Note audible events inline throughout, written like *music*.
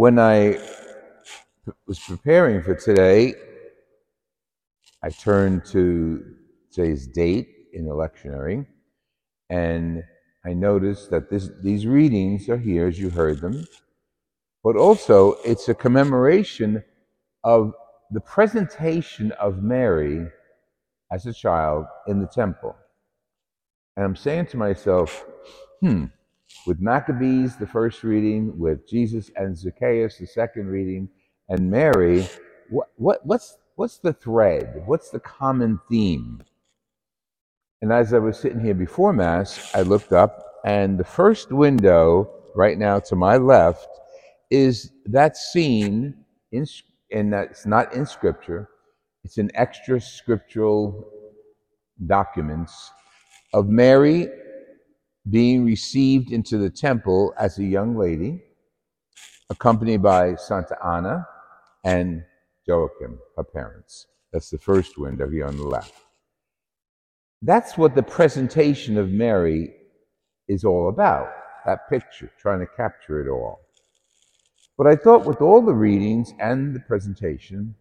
when I was preparing for today, I turned to today's date in the lectionary, and I noticed that this, these readings are here as you heard them, but also it's a commemoration of the presentation of Mary as a child in the temple. And I'm saying to myself, hmm, with Maccabees, the first reading, with Jesus and Zacchaeus, the second reading, and Mary, what, what, what's, what's the thread? What's the common theme? And as I was sitting here before Mass, I looked up, and the first window right now to my left is that scene in, and that's not in Scripture, it's in extra scriptural documents of Mary being received into the temple as a young lady, accompanied by Santa Anna and Joachim, her parents. That's the first window here on the left. That's what the presentation of Mary is all about, that picture, trying to capture it all. But I thought with all the readings and the presentation,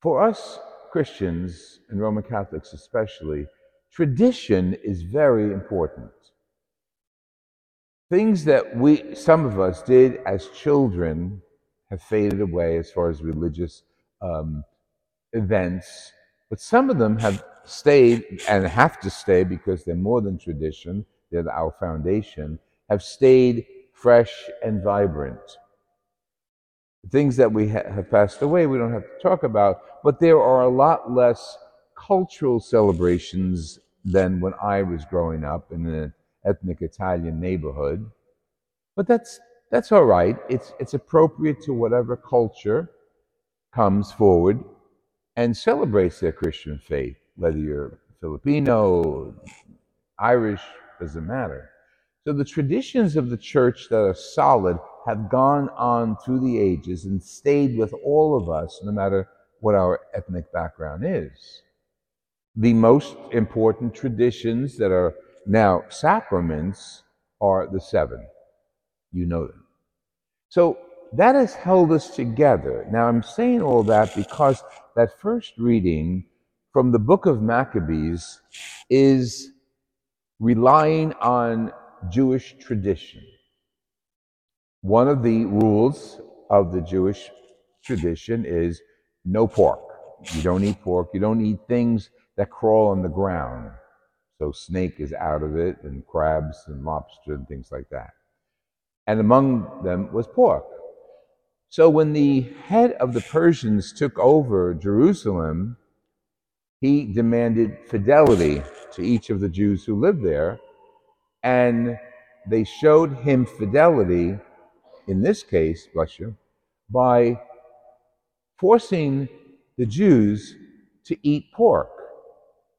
for us Christians and Roman Catholics especially, tradition is very important. Things that we, some of us, did as children have faded away as far as religious um, events, but some of them have stayed and have to stay because they're more than tradition, they're our foundation, have stayed fresh and vibrant. Things that we ha- have passed away, we don't have to talk about, but there are a lot less cultural celebrations than when I was growing up in an ethnic Italian neighborhood. But that's that's all right. It's it's appropriate to whatever culture comes forward and celebrates their Christian faith, whether you're Filipino, Irish, doesn't matter. So the traditions of the church that are solid have gone on through the ages and stayed with all of us, no matter what our ethnic background is the most important traditions that are now sacraments are the seven. You know them. So that has held us together. Now, I'm saying all that because that first reading from the book of Maccabees is relying on Jewish tradition. One of the rules of the Jewish tradition is no pork. You don't eat pork. You don't eat things that crawl on the ground. So snake is out of it, and crabs and lobster and things like that. And among them was pork. So when the head of the Persians took over Jerusalem, he demanded fidelity to each of the Jews who lived there, and they showed him fidelity, in this case, bless you, by forcing the Jews to eat pork.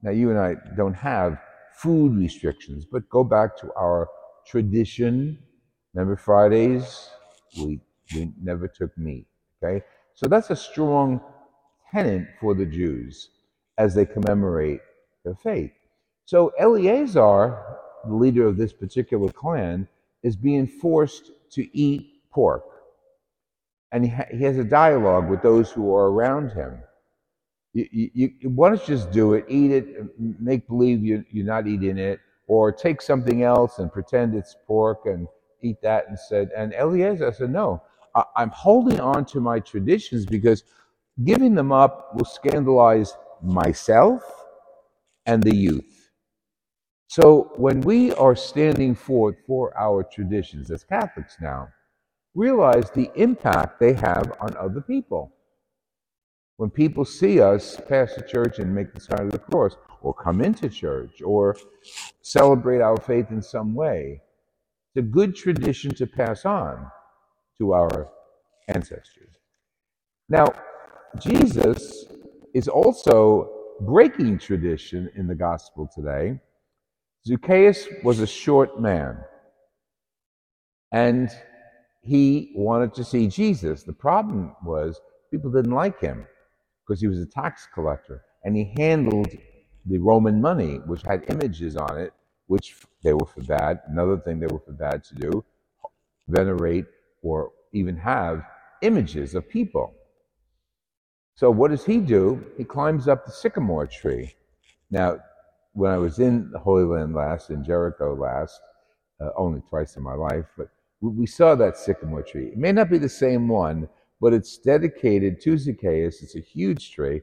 Now, you and I don't have food restrictions, but go back to our tradition. Remember Fridays? We, we never took meat. Okay? So that's a strong tenet for the Jews as they commemorate their faith. So Eleazar, the leader of this particular clan, is being forced to eat pork. And he, ha- he has a dialogue with those who are around him. You, you, you, why don't you just do it, eat it, make believe you, you're not eating it, or take something else and pretend it's pork and eat that instead. And Eleazar said, No, I, I'm holding on to my traditions because giving them up will scandalize myself and the youth. So when we are standing forth for our traditions as Catholics now, realize the impact they have on other people. When people see us pass the church and make the sign of the cross, or come into church, or celebrate our faith in some way, it's a good tradition to pass on to our ancestors. Now, Jesus is also breaking tradition in the gospel today. Zacchaeus was a short man, and he wanted to see Jesus. The problem was people didn't like him because he was a tax collector and he handled the Roman money, which had images on it, which they were forbade. Another thing they were forbade to do, venerate or even have images of people. So what does he do? He climbs up the sycamore tree. Now, when I was in the Holy Land last, in Jericho last, uh, only twice in my life, but we saw that sycamore tree. It may not be the same one, but it's dedicated to Zacchaeus. It's a huge tree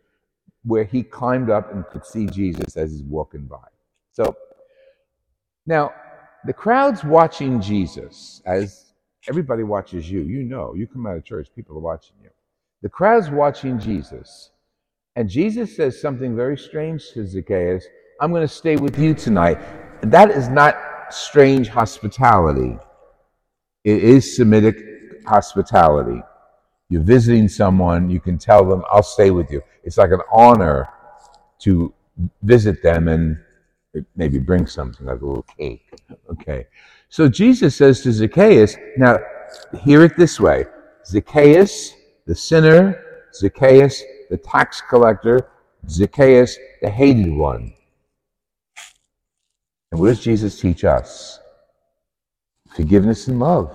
where he climbed up and could see Jesus as he's walking by. So now the crowd's watching Jesus as everybody watches you. You know, you come out of church, people are watching you. The crowd's watching Jesus. And Jesus says something very strange to Zacchaeus I'm going to stay with you tonight. That is not strange hospitality, it is Semitic hospitality. You're visiting someone, you can tell them, I'll stay with you. It's like an honor to visit them and maybe bring something like a little cake. Okay. So Jesus says to Zacchaeus, now hear it this way Zacchaeus, the sinner, Zacchaeus, the tax collector, Zacchaeus, the hated one. And what does Jesus teach us? Forgiveness and love.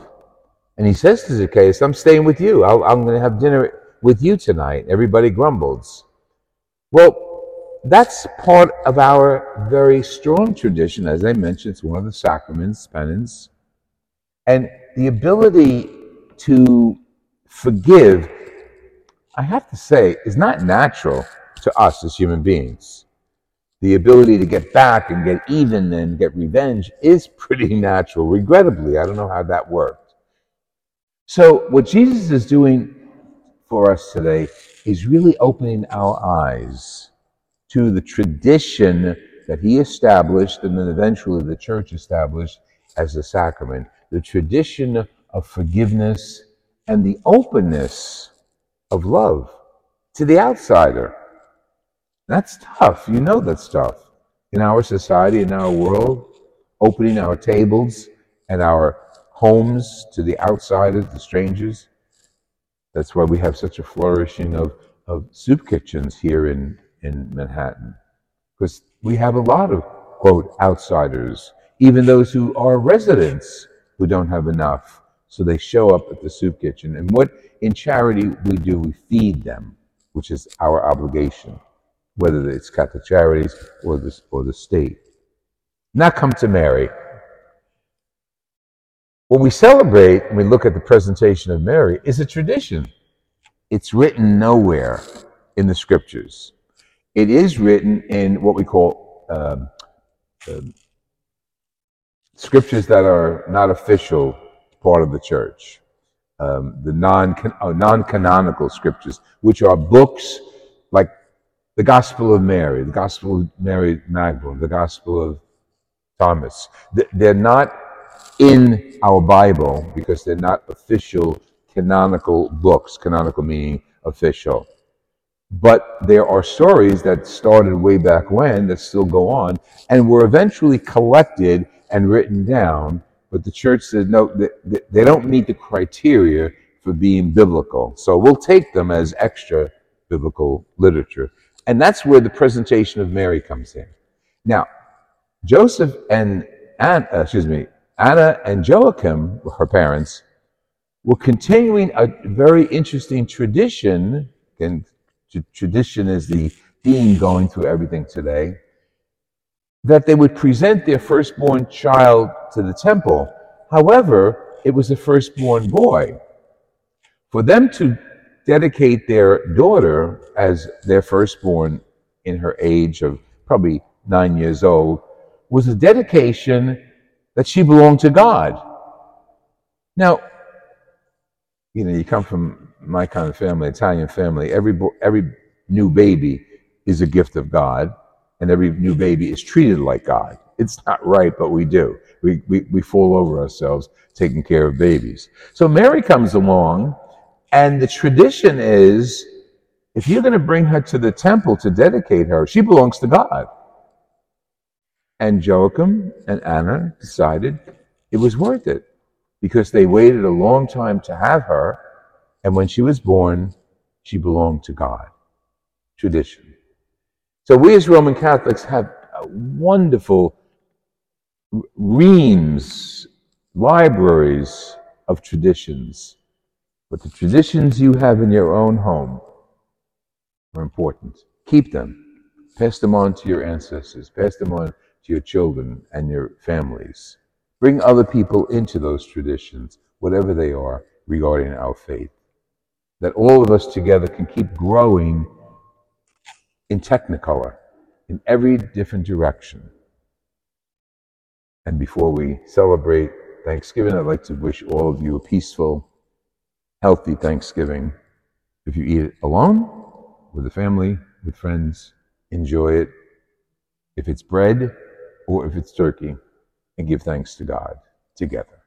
And he says to Zacchaeus, I'm staying with you. i am going to have dinner with you tonight. Everybody grumbles. Well, that's part of our very strong tradition. As I mentioned, it's one of the sacraments, penance. And the ability to forgive, I have to say, is not natural to us as human beings. The ability to get back and get even and get revenge is pretty *laughs* natural. Regrettably, I don't know how that worked. So, what Jesus is doing for us today is really opening our eyes to the tradition that he established and then eventually the church established as a sacrament, the tradition of forgiveness and the openness of love to the outsider. That's tough. You know that's tough. In our society, in our world, opening our tables and our homes to the outsiders, the strangers. That's why we have such a flourishing of, of soup kitchens here in, in Manhattan because we have a lot of, quote, outsiders, even those who are residents who don't have enough. So they show up at the soup kitchen. And what in charity we do, we feed them, which is our obligation, whether it's Catholic Charities or the, or the state. Now come to Mary. What we celebrate when we look at the presentation of Mary is a tradition. It's written nowhere in the scriptures. It is written in what we call um, uh, scriptures that are not official part of the church, um, the non uh, non canonical scriptures, which are books like the Gospel of Mary, the Gospel of Mary Magdalene, the Gospel of Thomas. They're not in our Bible because they're not official canonical books, canonical meaning official. But there are stories that started way back when that still go on and were eventually collected and written down. But the church said, no, they don't meet the criteria for being biblical. So we'll take them as extra biblical literature. And that's where the presentation of Mary comes in. Now, Joseph and uh, excuse me, Anna and Joachim, her parents, were continuing a very interesting tradition, and tradition is the theme going through everything today, that they would present their firstborn child to the temple. However, it was a firstborn boy. For them to dedicate their daughter as their firstborn in her age of probably nine years old was a dedication that she belonged to God. Now, you know, you come from my kind of family, Italian family, every every new baby is a gift of God, and every new baby is treated like God. It's not right, but we do. We, we, we fall over ourselves taking care of babies. So Mary comes along, and the tradition is if you're going to bring her to the temple to dedicate her, she belongs to God. And Joachim and Anna decided it was worth it because they waited a long time to have her and when she was born, she belonged to God. Tradition. So we as Roman Catholics have wonderful reams, libraries of traditions But the traditions you have in your own home are important. Keep them. Pass them on to your ancestors. Pass them on to your children and your families. Bring other people into those traditions, whatever they are, regarding our faith. That all of us together can keep growing in technicolor, in every different direction. And before we celebrate Thanksgiving, I'd like to wish all of you a peaceful, healthy Thanksgiving. If you eat it alone, with the family, with friends, enjoy it. If it's bread or if it's turkey, and give thanks to God together.